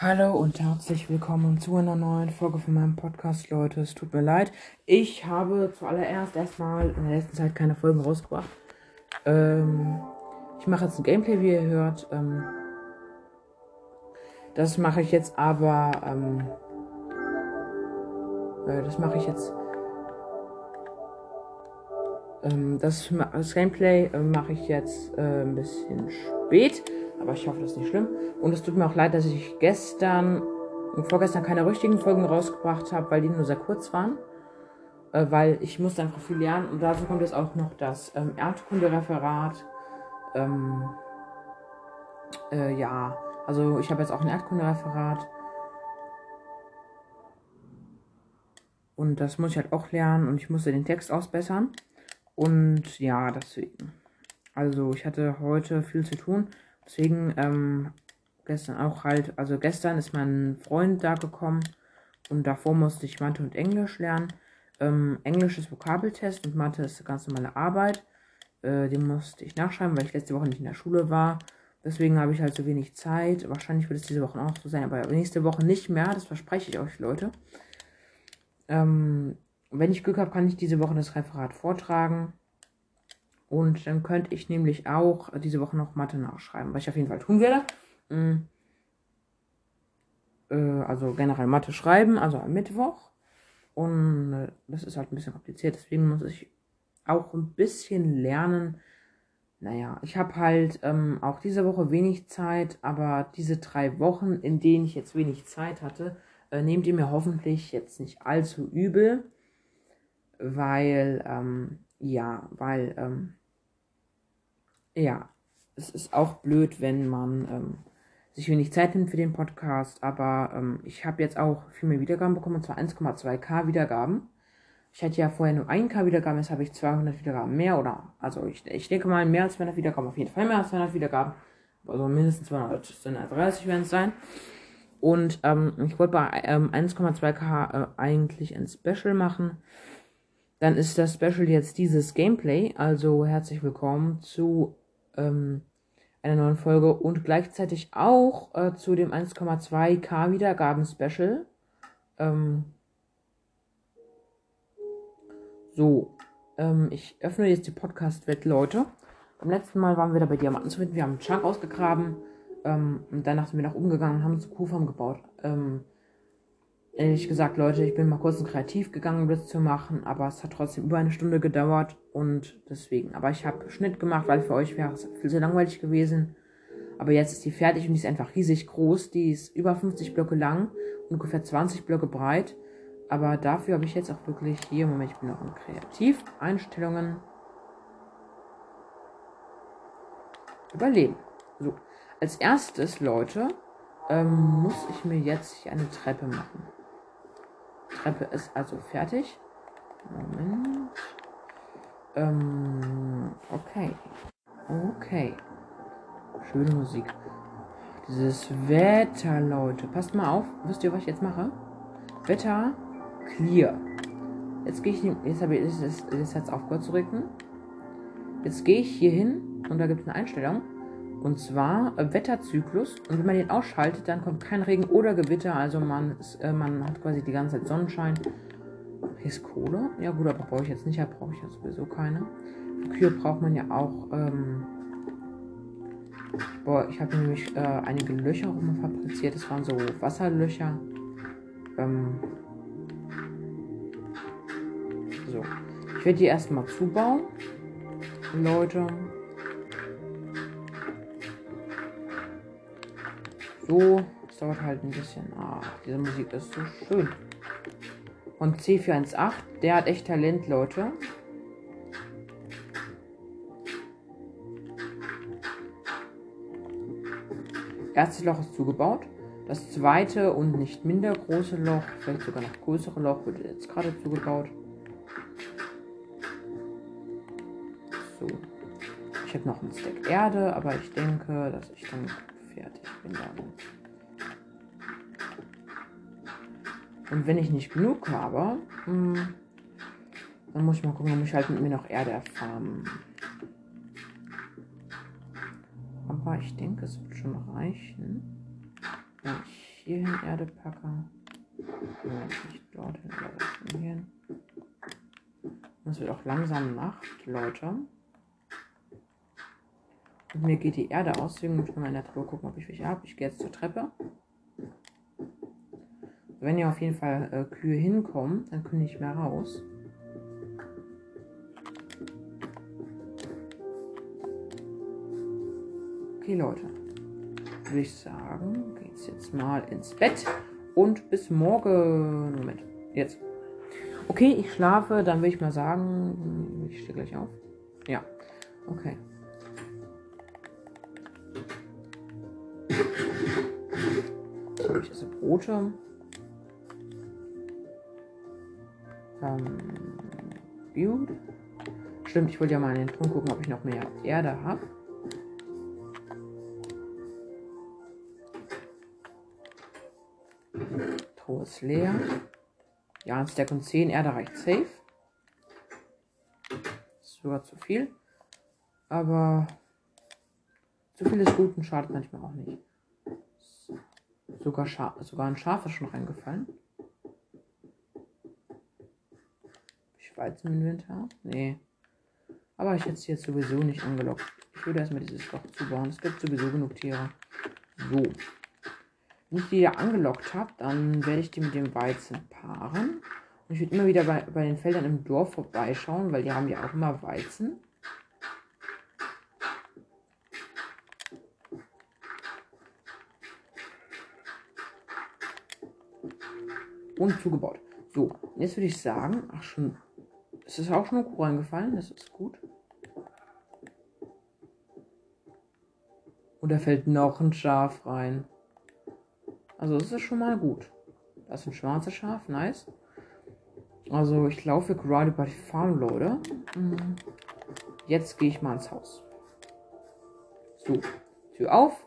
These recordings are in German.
Hallo und herzlich willkommen zu einer neuen Folge von meinem Podcast, Leute. Es tut mir leid. Ich habe zuallererst erstmal in der letzten Zeit keine Folgen rausgebracht. Ähm, ich mache jetzt ein Gameplay, wie ihr hört. Ähm, das mache ich jetzt aber. Ähm, äh, das mache ich jetzt. Ähm, das, das, Gameplay äh, mache ich jetzt äh, ein bisschen spät. Aber ich hoffe, das ist nicht schlimm. Und es tut mir auch leid, dass ich gestern und vorgestern keine richtigen Folgen rausgebracht habe, weil die nur sehr kurz waren. Äh, weil ich musste einfach viel lernen. Und dazu kommt jetzt auch noch das ähm, Erdkunde-Referat. Ähm, äh, ja, also ich habe jetzt auch ein Erdkunde-Referat. Und das muss ich halt auch lernen und ich musste den Text ausbessern. Und ja, deswegen. Also ich hatte heute viel zu tun. Deswegen ähm, gestern auch halt, also gestern ist mein Freund da gekommen und davor musste ich Mathe und Englisch lernen. Ähm, Englisch ist Vokabeltest und Mathe ist ganz normale Arbeit. Äh, den musste ich nachschreiben, weil ich letzte Woche nicht in der Schule war. Deswegen habe ich halt so wenig Zeit. Wahrscheinlich wird es diese Woche auch so sein, aber nächste Woche nicht mehr. Das verspreche ich euch, Leute. Ähm, wenn ich Glück habe, kann ich diese Woche das Referat vortragen. Und dann könnte ich nämlich auch diese Woche noch Mathe nachschreiben, was ich auf jeden Fall tun werde. Mhm. Äh, also generell Mathe schreiben, also am Mittwoch. Und äh, das ist halt ein bisschen kompliziert, deswegen muss ich auch ein bisschen lernen. Naja, ich habe halt ähm, auch diese Woche wenig Zeit, aber diese drei Wochen, in denen ich jetzt wenig Zeit hatte, äh, nehmt ihr mir hoffentlich jetzt nicht allzu übel, weil, ähm, ja, weil, ähm, ja, es ist auch blöd, wenn man ähm, sich wenig Zeit nimmt für den Podcast, aber ähm, ich habe jetzt auch viel mehr Wiedergaben bekommen, und zwar 1,2k Wiedergaben. Ich hatte ja vorher nur 1k Wiedergaben, jetzt habe ich 200 Wiedergaben mehr, oder, also ich, ich denke mal mehr als 200 Wiedergaben, auf jeden Fall mehr als 200 Wiedergaben, also mindestens 200, 230 werden es sein. Und ähm, ich wollte bei ähm, 1,2k äh, eigentlich ein Special machen. Dann ist das Special jetzt dieses Gameplay, also herzlich willkommen zu ähm, einer neuen Folge und gleichzeitig auch äh, zu dem 1,2k Wiedergaben-Special. Ähm, so, ähm, ich öffne jetzt die Podcast-Welt, Leute. Beim letzten Mal waren wir da bei Diamanten zu finden. Wir haben einen Chunk ausgegraben. Ähm, und danach sind wir nach oben gegangen und haben uns eine Kuhfarm gebaut. Ähm, ehrlich gesagt, Leute, ich bin mal kurz kreativ gegangen, um das zu machen, aber es hat trotzdem über eine Stunde gedauert und deswegen. Aber ich habe Schnitt gemacht, weil für euch wäre es viel zu langweilig gewesen. Aber jetzt ist die fertig und die ist einfach riesig groß. Die ist über 50 Blöcke lang, ungefähr 20 Blöcke breit. Aber dafür habe ich jetzt auch wirklich hier, Moment, ich bin noch in Kreativ-Einstellungen. Überleben. So. Als erstes, Leute, ähm, muss ich mir jetzt hier eine Treppe machen. Treppe ist also fertig. Moment. Ähm, okay. Okay. Schöne Musik. Dieses Wetter, Leute. Passt mal auf. Wisst ihr, was ich jetzt mache? Wetter clear. Jetzt gehe ich, jetzt habe ich, jetzt, jetzt, hat es aufgehört zu regnen. Jetzt gehe ich hier hin und da gibt es eine Einstellung. Und zwar äh, Wetterzyklus. Und wenn man den ausschaltet, dann kommt kein Regen oder Gewitter. Also man, äh, man hat quasi die ganze Zeit Sonnenschein. Hier ist Kohle. Ja gut, aber brauche ich jetzt nicht. Da brauche ich ja sowieso keine. Für Kühe braucht man ja auch... Ähm, boah, ich habe nämlich äh, einige Löcher rum fabriziert. Das waren so Wasserlöcher. Ähm, so. Ich werde die erstmal zubauen. Leute. So, es dauert halt ein bisschen. Ah, diese Musik ist so schön. Und C418, der hat echt Talent, Leute. Erstes Loch ist zugebaut. Das zweite und nicht minder große Loch, vielleicht sogar noch größere Loch, wird jetzt gerade zugebaut. So. Ich habe noch ein Stack Erde, aber ich denke, dass ich dann fertig bin damit. Und wenn ich nicht genug habe, hm, dann muss ich mal gucken, ob ich halt mit mir noch Erde erfahren. Aber ich denke, es wird schon reichen, wenn ich hierhin Erde packe. nicht dorthin, aber hierhin. Und es wird auch langsam Nacht, Leute. Und mir geht die Erde aus, deswegen muss ich mal in der Truhe gucken, ob ich welche habe. Ich gehe jetzt zur Treppe. Wenn hier auf jeden Fall äh, Kühe hinkommen, dann können ich mehr raus. Okay, Leute. Würde ich sagen, geht's jetzt mal ins Bett und bis morgen. Moment, jetzt. Okay, ich schlafe, dann will ich mal sagen, ich stehe gleich auf. Ja, okay. So, ich esse Brote. Ähm, gut. Stimmt, ich wollte ja mal in den Ton gucken, ob ich noch mehr Erde habe. Truhe ist leer. Ja, ein Stack und 10 Erde reicht safe. ist sogar zu viel. Aber zu viel ist gut und schadet manchmal auch nicht. Sogar, sogar ein Schaf ist schon reingefallen. Weizen im Inventar? Nee. Aber ich hätte es jetzt sowieso nicht angelockt. Ich würde erstmal dieses Loch zubauen. Es gibt sowieso genug Tiere. So. Wenn ich die ja angelockt habe, dann werde ich die mit dem Weizen paaren. Und ich würde immer wieder bei, bei den Feldern im Dorf vorbeischauen, weil die haben ja auch immer Weizen. Und zugebaut. So, jetzt würde ich sagen, ach schon es ist auch schon eine Kuh reingefallen, das ist gut. Und da fällt noch ein Schaf rein. Also das ist schon mal gut. Das ist ein schwarzes Schaf, nice. Also ich laufe gerade bei Farm, Leute. Mhm. Jetzt gehe ich mal ins Haus. So, Tür auf,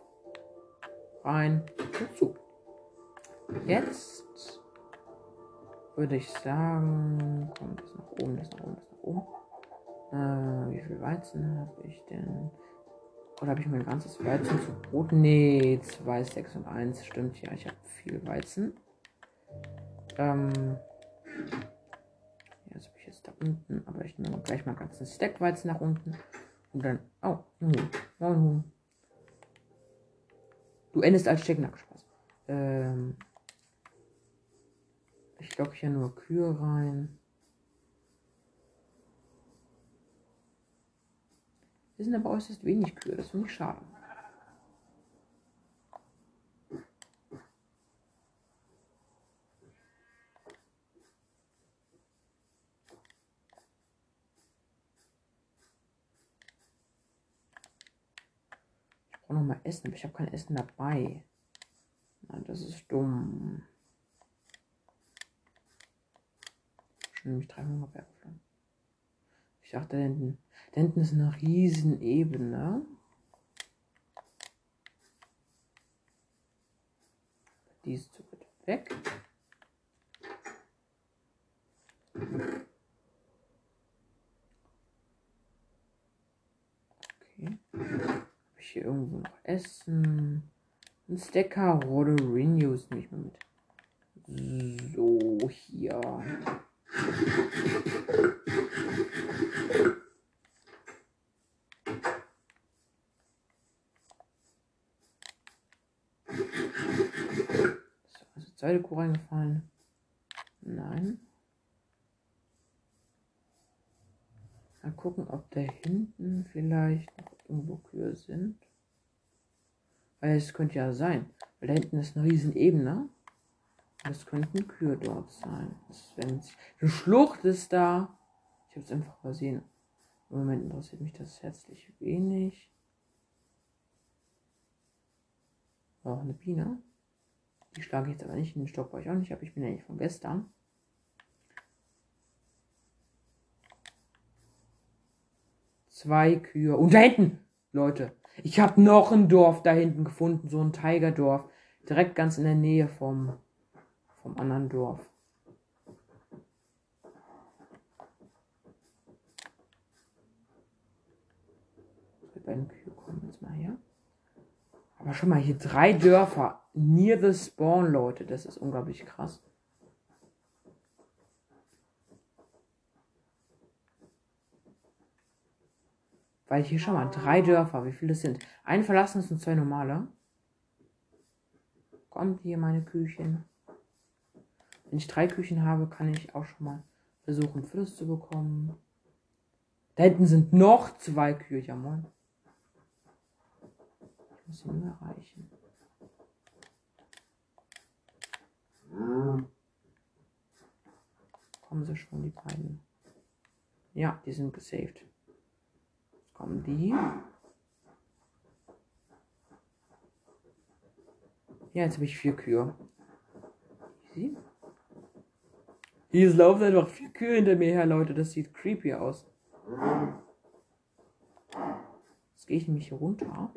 rein, Tür zu. Jetzt würde ich sagen, komm, das nach oben, das nach oben, das nach oben. Äh, wie viel Weizen habe ich denn? Oder habe ich mein ganzes Weizen zu Brot? Nee, 2, 6 und 1. Stimmt, ja, ich habe viel Weizen. Ähm, das habe ich jetzt da unten, aber ich nehme gleich mal ganz ein Stack Weizen nach unten. Und dann, oh, ein. Du endest als Stecknack, Spaß. Ähm, ich locke hier nur Kühe rein. Wir sind aber äußerst wenig Kühe, das finde ich schade. Ich brauche noch mal Essen, aber ich habe kein Essen dabei. Nein, das ist dumm. Nämlich drei Hungerberge öffnen. Ich dachte, da hinten, ist eine riesen Ebene. Die ist zu weit weg. Okay. Habe ich hier irgendwo noch Essen? Ein Stacker Rodorinius nehme ich mal mit. So, hier. So, zweite Kuh reingefallen. Nein. Mal gucken, ob da hinten vielleicht noch irgendwo Kühe sind. Weil es könnte ja sein. Weil da hinten ist eine riesen Ebene. Das könnten Kühe dort sein. Eine Schlucht ist da. Ich habe es einfach übersehen. Im Moment interessiert mich das herzlich wenig. Auch eine Biene. Die schlage ich jetzt aber nicht in den Stock, weil ich auch nicht habe. Ich bin ja nicht von gestern. Zwei Kühe. Und da hinten, Leute. Ich habe noch ein Dorf da hinten gefunden. So ein Tigerdorf. Direkt ganz in der Nähe vom vom anderen Dorf. Die beiden Kühe kommen jetzt mal her. Aber schon mal hier drei Dörfer. near the spawn, Leute. Das ist unglaublich krass. Weil hier schon mal drei Dörfer, wie viele das sind. Ein verlassenes und zwei normale. Kommt hier meine Küchen. Wenn ich drei Küchen habe, kann ich auch schon mal versuchen, Fluss zu bekommen. Da hinten sind noch zwei Kühe. Ja, moin. Ich muss sie nur erreichen. Kommen sie schon, die beiden. Ja, die sind gesaved. Jetzt kommen die. Ja, jetzt habe ich vier Kühe. Easy. Hier laufen einfach vier Kühe hinter mir her, Leute. Das sieht creepy aus. Jetzt gehe ich nämlich hier runter.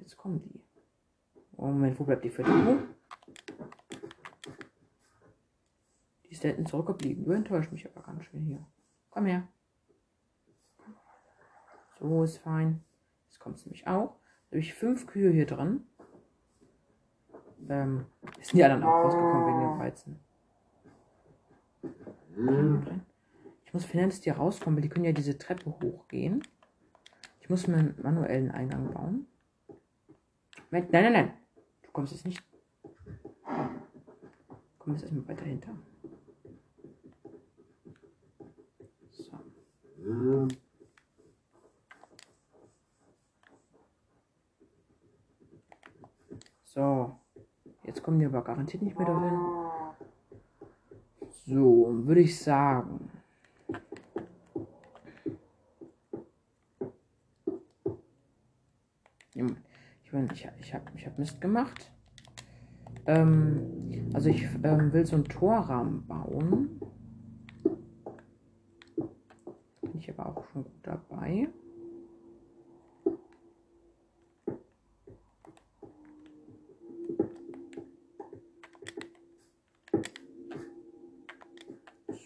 Jetzt kommen die. Oh, Moment, wo bleibt die Verteidigung? Die ist da hinten zurückgeblieben. Du enttäuscht mich aber ganz schön hier. Komm her. So ist fein. Jetzt kommt es nämlich auch. Da habe ich fünf Kühe hier drin. Ähm, sind die anderen auch rausgekommen wegen dem Weizen? Ich muss dass die rauskommen, weil die können ja diese Treppe hochgehen. Ich muss mir einen manuellen Eingang bauen. Nein, nein, nein. Du kommst jetzt nicht. Komm jetzt erstmal weiter hinter. So. So. Jetzt kommen die aber garantiert nicht mehr dahin. So, würde ich sagen. Ich meine, ich, ich habe ich hab Mist gemacht. Ähm, also ich ähm, will so einen Torrahmen bauen. Bin ich aber auch schon gut dabei.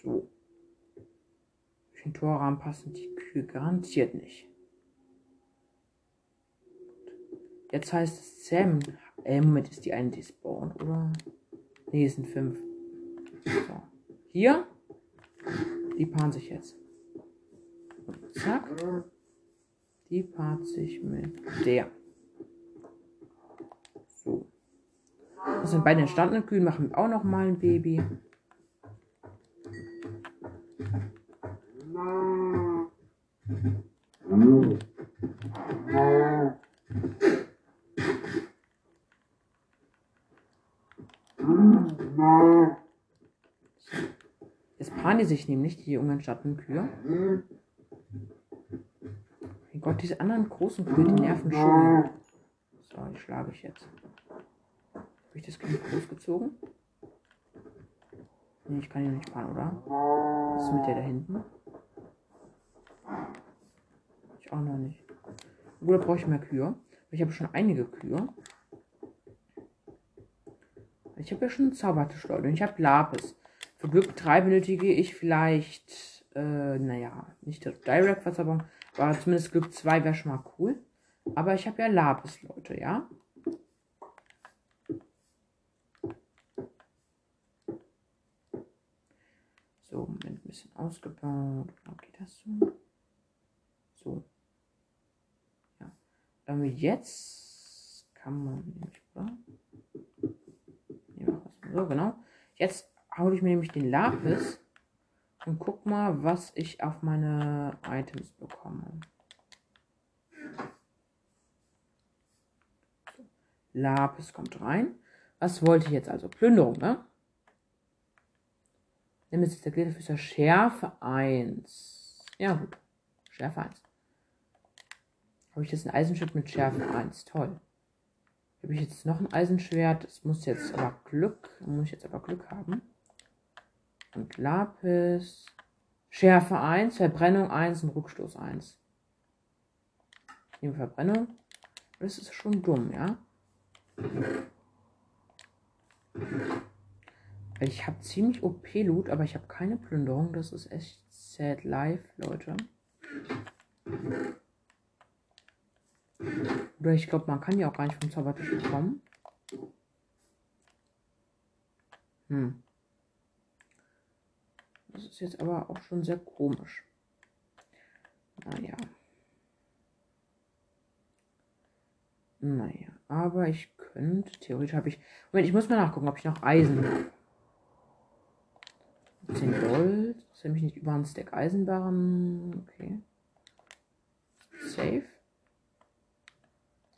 So. Torrahmen passen die Kühe garantiert nicht. Jetzt heißt es Sam. Äh, Moment, ist die eine despawned, oder? Nee, es sind fünf. So. Hier. Die paaren sich jetzt. Und zack. Die paart sich mit der. So. Das sind beide entstandene Kühe, machen auch noch mal ein Baby. Die sich nämlich, die jungen Schattenkühe. Mein Gott, diese anderen großen Kühe, die nerven schon. So, die schlage ich jetzt. Habe ich das Kind großgezogen? Nee, ich kann hier nicht fahren, oder? Was ist mit der da hinten? Ich auch noch nicht. Oder brauche ich mehr Kühe? Ich habe schon einige Kühe. Ich habe ja schon einen Zaubertisch, Leute. Und ich habe Lapis. Für Glück 3 benötige ich vielleicht, äh, naja, nicht der Direct-Verzauberung, aber zumindest Glück 2 wäre schon mal cool. Aber ich habe ja Lapis, Leute, ja? So, Moment, ein bisschen ausgebaut. Okay, das so. So. Ja. Ähm, jetzt kann man nämlich, oder? So, genau. Jetzt hole ich mir nämlich den Lapis und guck mal, was ich auf meine Items bekomme. Lapis kommt rein. Was wollte ich jetzt also? Plünderung, ne? Nimm jetzt der Glitterfüßer Schärfe 1. Ja, gut. Schärfe 1. Habe ich jetzt ein Eisenschwert mit Schärfe 1. Toll. Habe ich jetzt noch ein Eisenschwert. Das muss jetzt aber Glück. Muss ich jetzt aber Glück haben. Und Lapis. Schärfe 1, Verbrennung 1 und Rückstoß 1. Ich nehme Verbrennung. Das ist schon dumm, ja? Ich habe ziemlich OP-Loot, aber ich habe keine Plünderung. Das ist echt sad life, Leute. Oder ich glaube, man kann ja auch gar nicht vom Zaubertisch bekommen. Hm. Das ist jetzt aber auch schon sehr komisch. Naja. Naja, aber ich könnte, theoretisch habe ich. Moment, ich muss mal nachgucken, ob ich noch Eisen habe. 10 Gold. Das ist nämlich nicht über einen Stack Eisenbarren. Okay. Safe.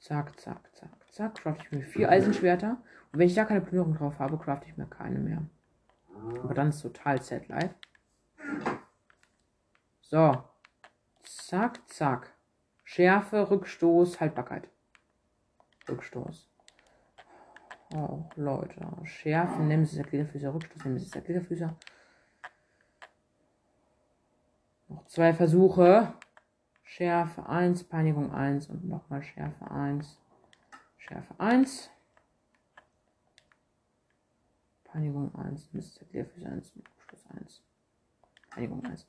Zack, zack, zack, zack. Craft ich mir vier Eisenschwerter. Und wenn ich da keine Plünderung drauf habe, craft ich mir keine mehr. Aber dann ist total sad life. So. Zack, zack. Schärfe, Rückstoß, Haltbarkeit. Rückstoß. Oh, Leute. Schärfe, Nemesis der Gliederfüßer, Rückstoß, Nemesis der Gliederfüßer. Noch zwei Versuche. Schärfe 1, Peinigung 1 und nochmal Schärfe 1. Schärfe 1. Peinigung 1, Nemesis der Gliederfüßer 1, Rückstoß 1. Peinigung 1.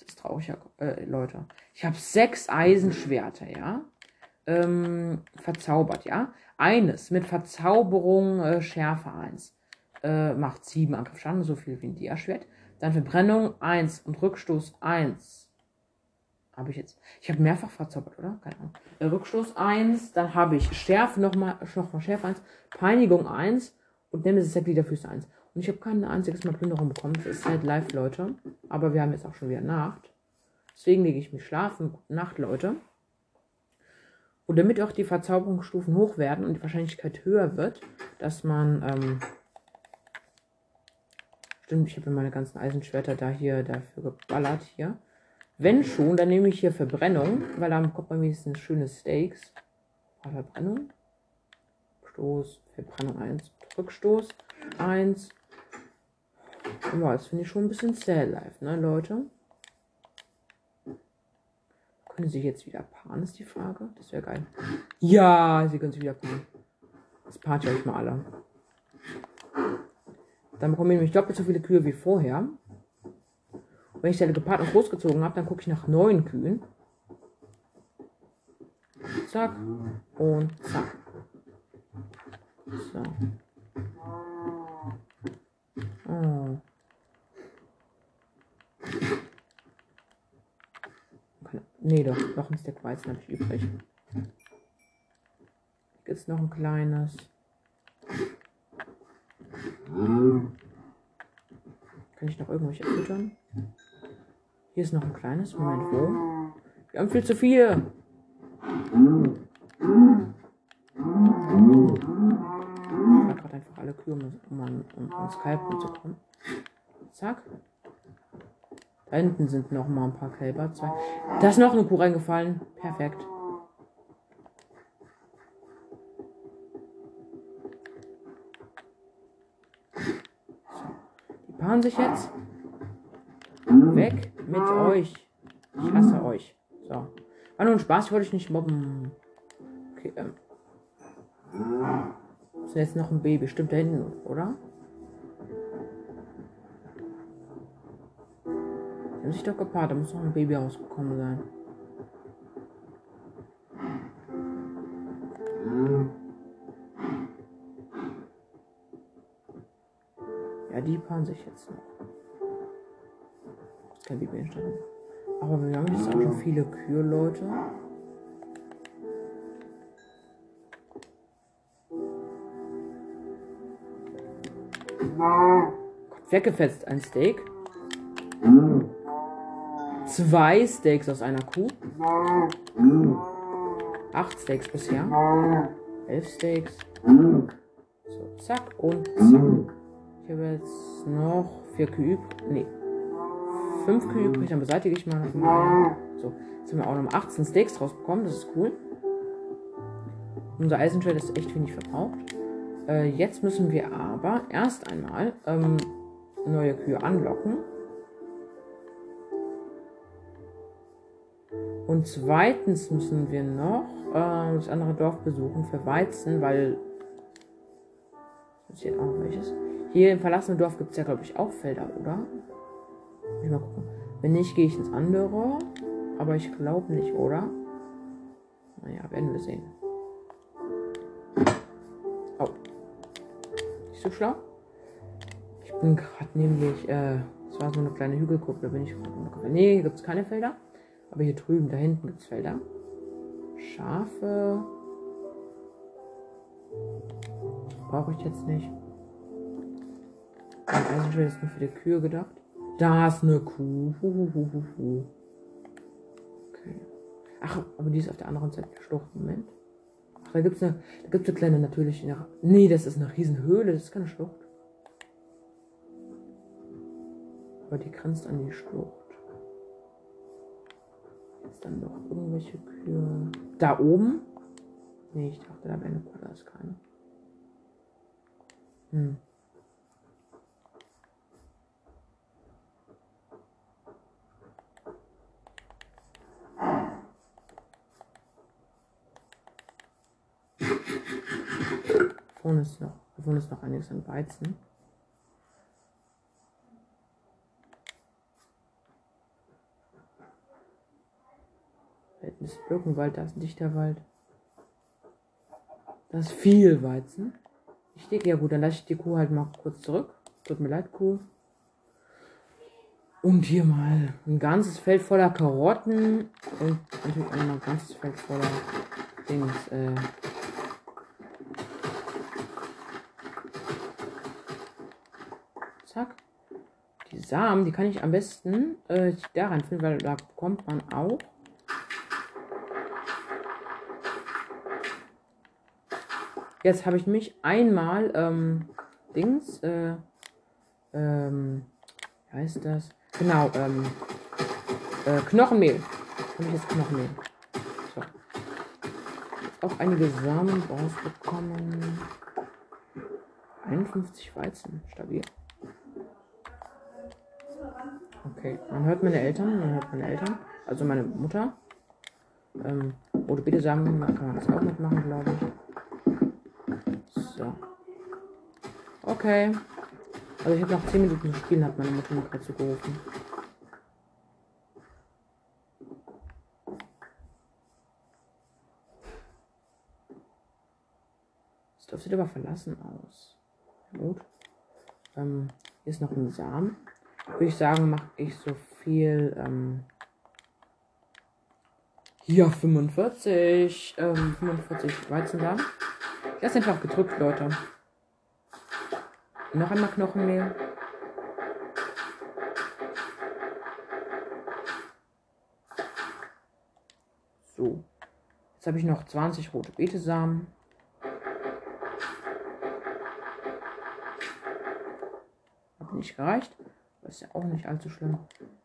Das ist traurig, äh, Leute. Ich habe sechs Eisenschwerter, ja ähm, verzaubert, ja. Eines mit Verzauberung äh, Schärfe 1 äh, macht 7 Angriffsschaden, so viel wie ein Dia-Schwert. Dann Verbrennung 1 und Rückstoß 1. Habe ich jetzt. Ich habe mehrfach verzaubert, oder? Keine Ahnung. Äh, Rückstoß 1, dann habe ich Schärfe nochmal, nochmal Schärfe 1, Peinigung 1 und Nemesis der Gliederfüße 1. Und ich habe kein einziges Mal Plünderung bekommen. Das ist halt live, Leute. Aber wir haben jetzt auch schon wieder Nacht. Deswegen lege ich mich schlafen. Gute Nacht, Leute. Und damit auch die Verzauberungsstufen hoch werden und die Wahrscheinlichkeit höher wird, dass man. Ähm, stimmt, ich habe meine ganzen Eisenschwerter da hier dafür geballert hier. Wenn schon, dann nehme ich hier Verbrennung, weil dann kommt man wenigstens schöne Steaks. Verbrennung. Stoß, Verbrennung 1, Rückstoß 1. Ja, das finde ich schon ein bisschen sehr live, ne, Leute? Können sie jetzt wieder paaren, ist die Frage. Das wäre geil. Ja, sie können sich wieder paaren. Das paart ihr euch mal alle. Dann bekommen wir nämlich doppelt so viele Kühe wie vorher. Und wenn ich seine gepaart und großgezogen habe, dann gucke ich nach neun Kühen. Zack. Und zack. So. Oh. Nee, doch, noch ein Stack Weizen habe ich übrig. Ist noch ein kleines. Kann ich noch irgendwelche füttern? Hier ist noch ein kleines. Moment, wo? Wir haben viel zu viele. Ich gerade einfach alle Kühe, um, an, um ans Kalben zu kommen. Zack. Da hinten sind noch mal ein paar Kälber. Zwei. Da ist noch eine Kuh reingefallen. Perfekt. Die paaren sich jetzt. Weg mit euch. Ich hasse euch. So. War nur ein Spaß, ich wollte euch nicht mobben. Okay, ähm. Ist jetzt noch ein Baby. Stimmt da hinten, oder? Haben sich doch gepaart, da muss noch ein Baby rausgekommen sein. Ja, die paaren sich jetzt noch. Kein Baby entstanden. Aber wir haben jetzt auch schon viele Kühe, Leute. Weggefetzt ein Steak zwei Steaks aus einer Kuh. Acht Steaks bisher. Elf Steaks. So, zack und zack. Ich habe jetzt noch vier Kühe übrig. Nee. Fünf Kühe übrig, dann beseitige ich mal So, jetzt haben wir auch noch 18 Steaks rausbekommen. Das ist cool. Unser Eisenschwert ist echt wenig verbraucht. Äh, jetzt müssen wir aber erst einmal ähm, neue Kühe anlocken. Und zweitens müssen wir noch äh, das andere Dorf besuchen für Weizen, weil. Ist hier auch welches? Hier im verlassenen Dorf gibt es ja, glaube ich, auch Felder, oder? Ich mal gucken. Wenn nicht, gehe ich ins andere. Aber ich glaube nicht, oder? Naja, werden wir sehen. Oh. Nicht so schlau? Ich bin gerade nämlich, äh, es war so eine kleine Hügelgruppe, da bin ich Nee, hier gibt es keine Felder. Aber hier drüben, da hinten gibt es Felder. Schafe. Brauche ich jetzt nicht. Ein Eisenschwert ist nur für die Kühe gedacht. Da ist eine Kuh. Okay. Ach, aber die ist auf der anderen Seite der Schlucht. Moment. Ach, da gibt es eine, eine kleine natürliche. Nee, das ist eine Riesenhöhle. Das ist keine Schlucht. Aber die grenzt an die Schlucht. Jetzt dann noch irgendwelche Kühe. Da oben? Nee, ich dachte, da wäre eine Kuh. Da ist keine. Hm. Vorne ist noch, vorne ist noch einiges an Weizen. Hinten ist Birkenwald, da ist ein dichter Wald. Da ist viel Weizen. Ich denke, ja gut, dann lasse ich die Kuh halt mal kurz zurück. Tut mir leid, Kuh. Und hier mal ein ganzes Feld voller Karotten und natürlich auch mal ein ganzes Feld voller Dings. Äh Zack. Die Samen, die kann ich am besten äh, da reinfinden, weil da bekommt man auch Jetzt habe ich mich einmal ähm, Dings, äh, ähm, wie heißt das? Genau, ähm, äh, Knochenmehl. Habe ich jetzt Knochenmehl. So. Auch einige Samen rausbekommen. 51 Weizen, stabil. Okay, man hört meine Eltern, man hört meine Eltern, also meine Mutter. Ähm, oder bitte sagen, kann man das auch mitmachen, glaube ich. So. Okay. Also ich habe noch 10 Minuten zu spielen, hat meine Mutter mir gerade zugerufen. Das dürfte sieht aber verlassen aus. Gut. Ähm, hier ist noch ein Samen. Würde ich sagen, mache ich so viel. Ähm, hier 45. Ähm, 45 Weizensamen. Ist einfach gedrückt, Leute. Noch einmal Knochenmehl. So. Jetzt habe ich noch 20 rote Betesamen. Hat nicht gereicht. Das ist ja auch nicht allzu schlimm.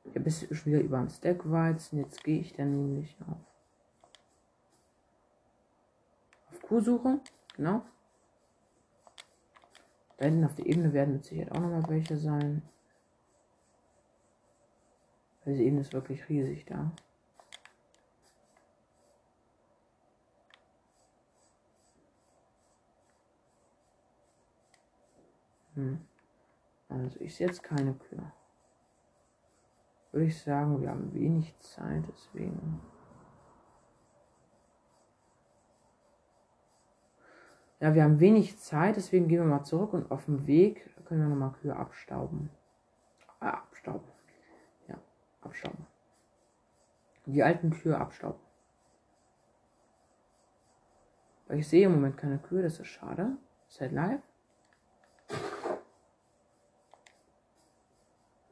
Ich habe jetzt schon wieder über ein Stack Weizen. Jetzt gehe ich dann nämlich auf, auf Kuhsuche. Genau. Da hinten auf der Ebene werden mit Sicherheit auch nochmal welche sein. Diese Ebene ist wirklich riesig da. Hm. Also ich sehe jetzt keine Kühe. Würde ich sagen, wir haben wenig Zeit, deswegen. Ja, wir haben wenig Zeit, deswegen gehen wir mal zurück und auf dem Weg können wir nochmal Kühe abstauben. Ah, abstauben. Ja, abstauben. Die alten Kühe abstauben. Weil ich sehe im Moment keine Kühe, das ist schade. Seid live.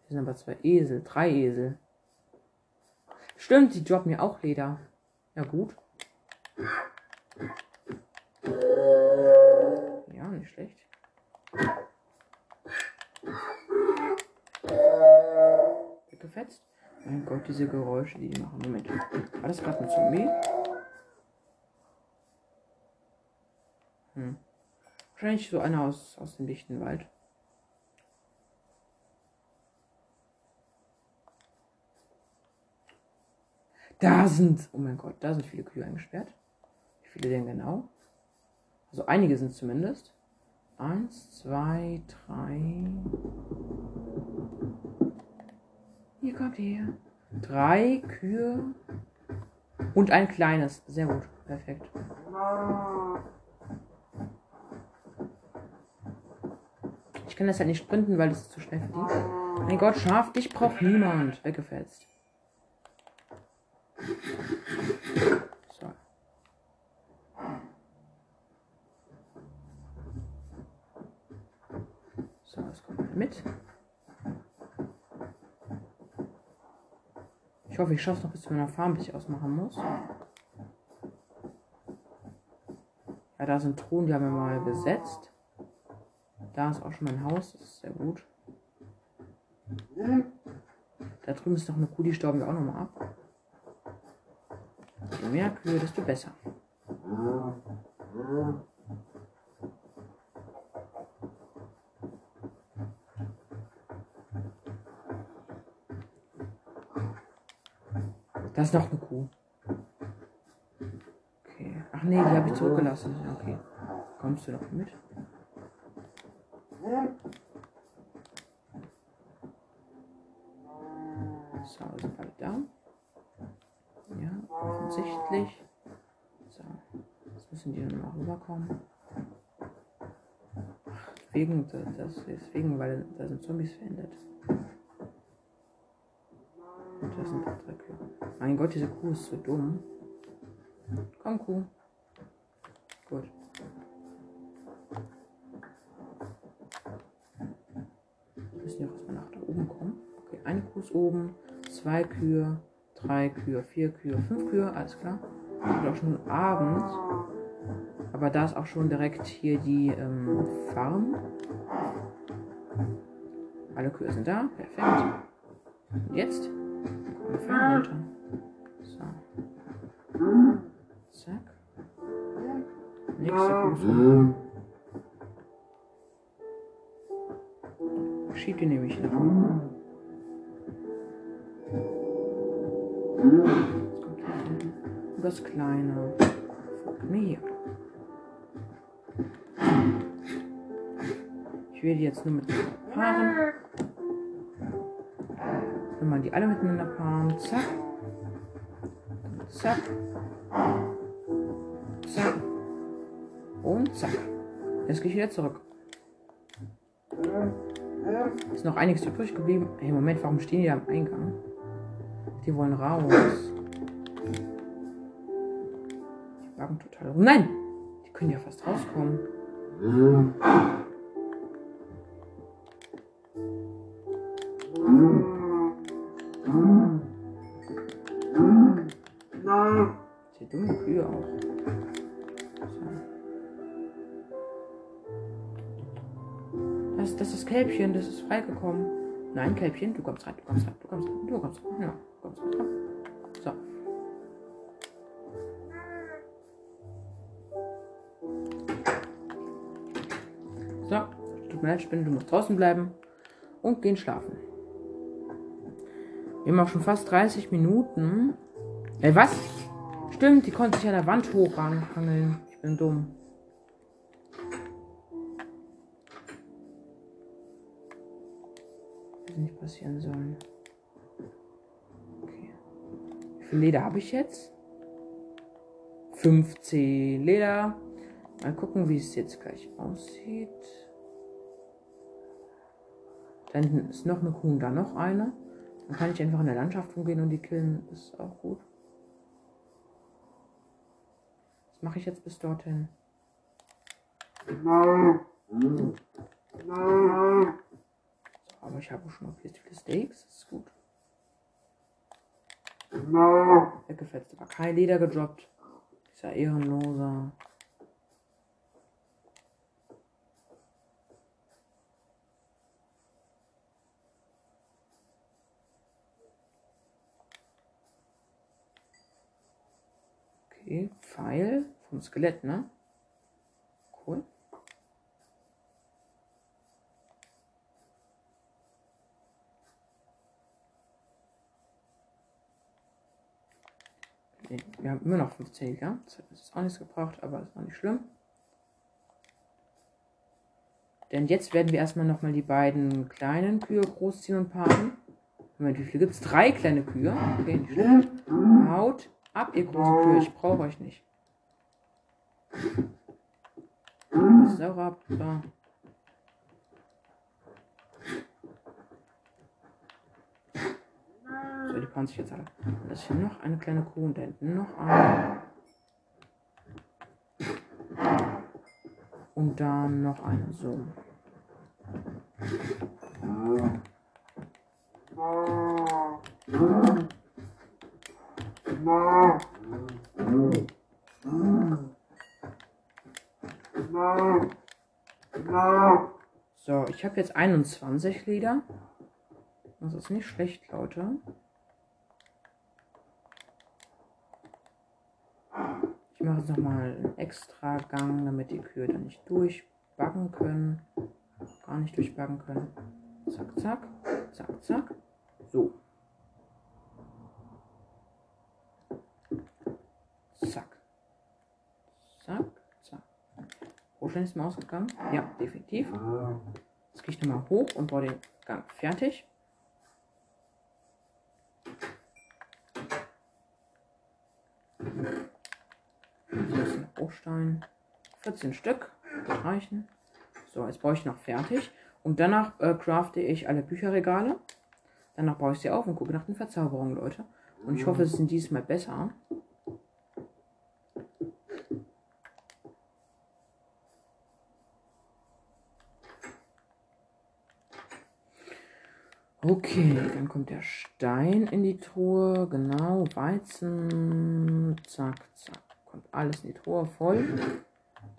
Hier sind aber zwei Esel, drei Esel. Stimmt, die droppen mir auch Leder. Ja gut. Nicht schlecht. Weggefetzt. Mein Gott, diese Geräusche, die die machen. Moment. War das gerade ein Zombie? Hm. Wahrscheinlich so einer aus, aus dem dichten Wald. Da sind, oh mein Gott, da sind viele Kühe eingesperrt. Wie viele denn genau? Also einige sind zumindest. Eins, zwei, drei. Hier kommt her. Drei Kühe. Und ein kleines. Sehr gut. Perfekt. Ich kann das halt nicht sprinten, weil es zu schnell für die. Mein Gott, Schaf, dich braucht niemand. Weggefetzt. So. So, das kommt mal mit. Ich hoffe, ich schaffe es noch bis zu meiner Farm, bis ich ausmachen muss. Ja, da sind Truhen, die haben wir mal besetzt. Da ist auch schon mein Haus, das ist sehr gut. Da drüben ist noch eine Kuh, die stauben wir auch nochmal ab. Je mehr Kühe, desto besser. Da ist noch eine Kuh. Okay. Ach nee, die habe ich zurückgelassen. Okay. Kommst du noch mit? So, sind alle da. Ja, offensichtlich. So, jetzt müssen die nur noch rüberkommen. Ach, wegen, das, deswegen, weil da sind Zombies verändert. Das sind drei Kühe. Mein Gott, diese Kuh ist so dumm. Komm, Kuh. Gut. Wir müssen ja auch erstmal nach da oben kommen. Okay, eine Kuh ist oben, zwei Kühe, drei Kühe, vier Kühe, fünf Kühe, alles klar. Und auch schon Abend. Aber da ist auch schon direkt hier die ähm, Farm. Alle Kühe sind da, perfekt. Und jetzt Farm runter. So. Zack. Nächste Kuh. Schiebt die nämlich nach unten. Jetzt kommt das Kleine. Folgt mir hier. Ich werde jetzt nur miteinander paaren. Wenn man die alle miteinander paaren. Zack. Zack. Zack. Und zack. Jetzt gehe ich wieder zurück. Ist noch einiges übrig geblieben. Hey, Moment, warum stehen die da am Eingang? Die wollen raus. Die wagen total rum. Nein! Die können ja fast rauskommen. Die dumme Kühe auch. Das, das ist Kälbchen, das ist freigekommen. Nein, Kälbchen, du kommst rein, du kommst rein, du kommst rein, du kommst rein. Ja, du kommst rein. So. So, tut mir leid, Spinne, du musst draußen bleiben und gehen schlafen. Wir haben auch schon fast 30 Minuten. Ey, was? Stimmt, die konnte sich an der Wand hochhangeln. Ich bin dumm. Hätte nicht passieren sollen. Okay. Wie viel Leder habe ich jetzt? 15 Leder. Mal gucken, wie es jetzt gleich aussieht. Da hinten ist noch eine Kuh, da noch eine. Dann kann ich einfach in der Landschaft rumgehen und die killen. Das ist auch gut. Was mache ich jetzt bis dorthin? So, aber ich habe schon noch hier viele Steaks. Das ist gut. Weggefetzt, aber kein Leder gedroppt. Dieser Ehrenloser. Okay, Vom Skelett, ne? Cool. Wir haben immer noch 15, ja? Das ist auch nichts gebraucht, aber ist auch nicht schlimm. Denn jetzt werden wir erstmal nochmal die beiden kleinen Kühe großziehen und paaren. Moment, wie viele gibt es? Drei kleine Kühe. Okay, nicht schlimm. Haut. Ab, ihr großen Kühe, ich brauche euch nicht. Ab, so. Die paaren sich jetzt alle. Das ist hier noch eine kleine Kuh und da hinten noch eine. Und dann noch eine. So. So, ich habe jetzt 21 Lieder. Das ist nicht schlecht, Leute. Ich mache jetzt nochmal einen extra Gang, damit die Kühe dann nicht durchbacken können. Gar nicht durchbacken können. Zack, zack, zack, zack. So. Zack. Zack, zack. Roschan ist mal ausgegangen. Ja, definitiv. Gehe ich nochmal hoch und baue den Gang fertig. Das ist ein Bruchstein. 14 Stück. Das reichen. So, jetzt baue ich noch fertig. Und danach äh, crafte ich alle Bücherregale. Danach baue ich sie auf und gucke nach den Verzauberungen, Leute. Und ich hoffe, es sind diesmal besser. Okay, dann kommt der Stein in die Truhe. Genau, Weizen. Zack, zack. Kommt alles in die Truhe voll.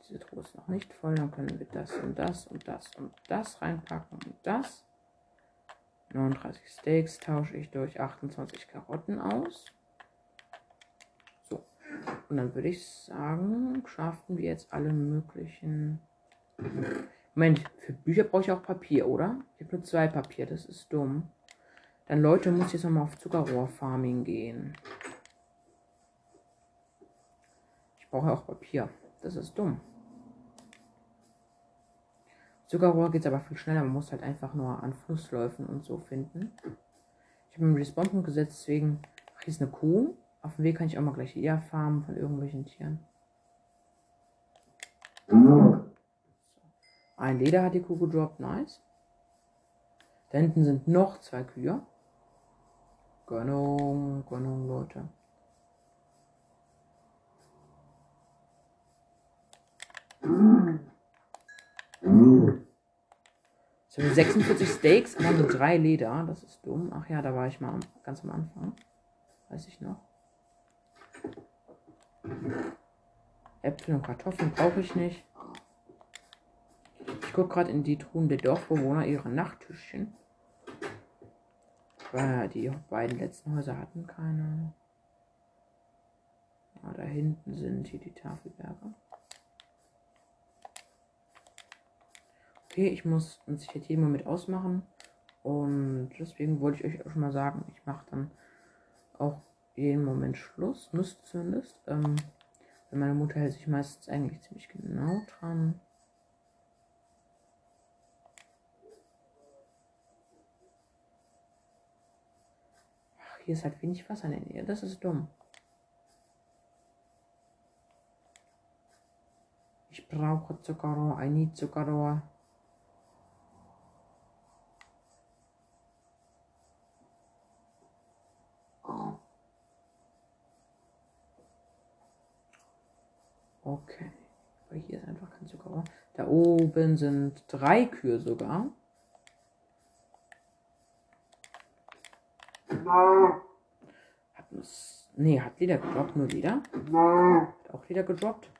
Diese Truhe ist noch nicht voll. Dann können wir das und das und das und das reinpacken und das. 39 Steaks tausche ich durch 28 Karotten aus. So. Und dann würde ich sagen, craften wir jetzt alle möglichen. Moment, für Bücher brauche ich auch Papier, oder? Ich habe nur zwei Papier, das ist dumm. Dann, Leute, muss ich jetzt nochmal auf Zuckerrohrfarming gehen. Ich brauche auch Papier. Das ist dumm. Zuckerrohr geht es aber viel schneller. Man muss halt einfach nur an Flussläufen und so finden. Ich habe einen Respawn-Punkt gesetzt, deswegen. Hier ist eine Kuh. Auf dem Weg kann ich auch mal gleich eher farmen von irgendwelchen Tieren. Ein Leder hat die Kuh gedroppt, nice. Da hinten sind noch zwei Kühe. Gönnung, Gönnung, Leute. So, 46 Steaks, aber nur drei Leder. Das ist dumm. Ach ja, da war ich mal ganz am Anfang. Weiß ich noch. Äpfel und Kartoffeln brauche ich nicht. Ich gucke gerade in die Truhen der Dorfbewohner ihre Nachttischchen. Weil die beiden letzten Häuser hatten keine. Ja, da hinten sind hier die Tafelberge. Okay, ich muss uns Sicherheit jeden Moment ausmachen. Und deswegen wollte ich euch auch schon mal sagen, ich mache dann auch jeden Moment Schluss. Müsste zumindest. Ähm, meine Mutter hält sich meistens eigentlich ziemlich genau dran. Hier ist halt wenig Wasser in der Nähe. Das ist dumm. Ich brauche Zuckerrohr. I need Zuckerrohr. Okay. Aber hier ist einfach kein Zuckerrohr. Da oben sind drei Kühe sogar. Hat das. Nee, hat Leder gedroppt, nur Leder. Hat auch Leder gedroppt.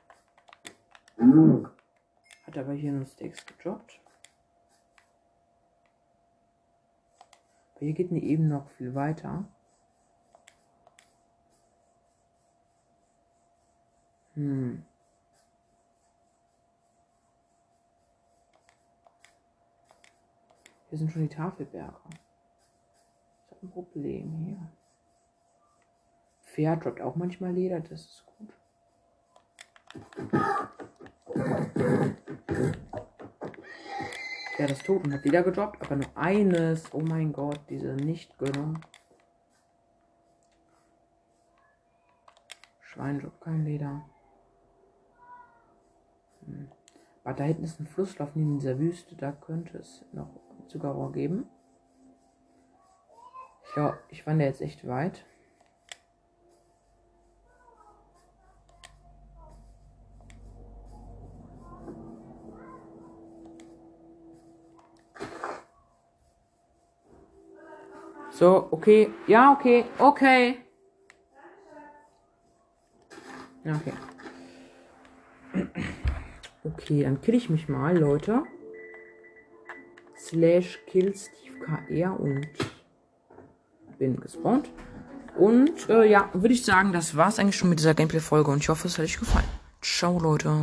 Hat aber hier nur Steaks gedroppt. Aber hier geht die eben noch viel weiter. Hm. Hier sind schon die Tafelberge. Ein Problem hier. Pferd droppt auch manchmal Leder, das ist gut. Ja, das tot und hat Leder gedroppt, aber nur eines. Oh mein Gott, diese Nicht-Gönnung. Schweinjob, kein Leder. Hm. Aber da hinten ist ein Flusslauf neben dieser Wüste, da könnte es noch Zuckerrohr geben. Ich glaube, ich wandere jetzt echt weit. So, okay. Ja, okay. Okay. Ja, okay. Okay, dann kill ich mich mal, Leute. Slash kill Steve KR und bin gespawnt. Und äh, ja, würde ich sagen, das war's eigentlich schon mit dieser Gameplay-Folge und ich hoffe, es hat euch gefallen. Ciao, Leute.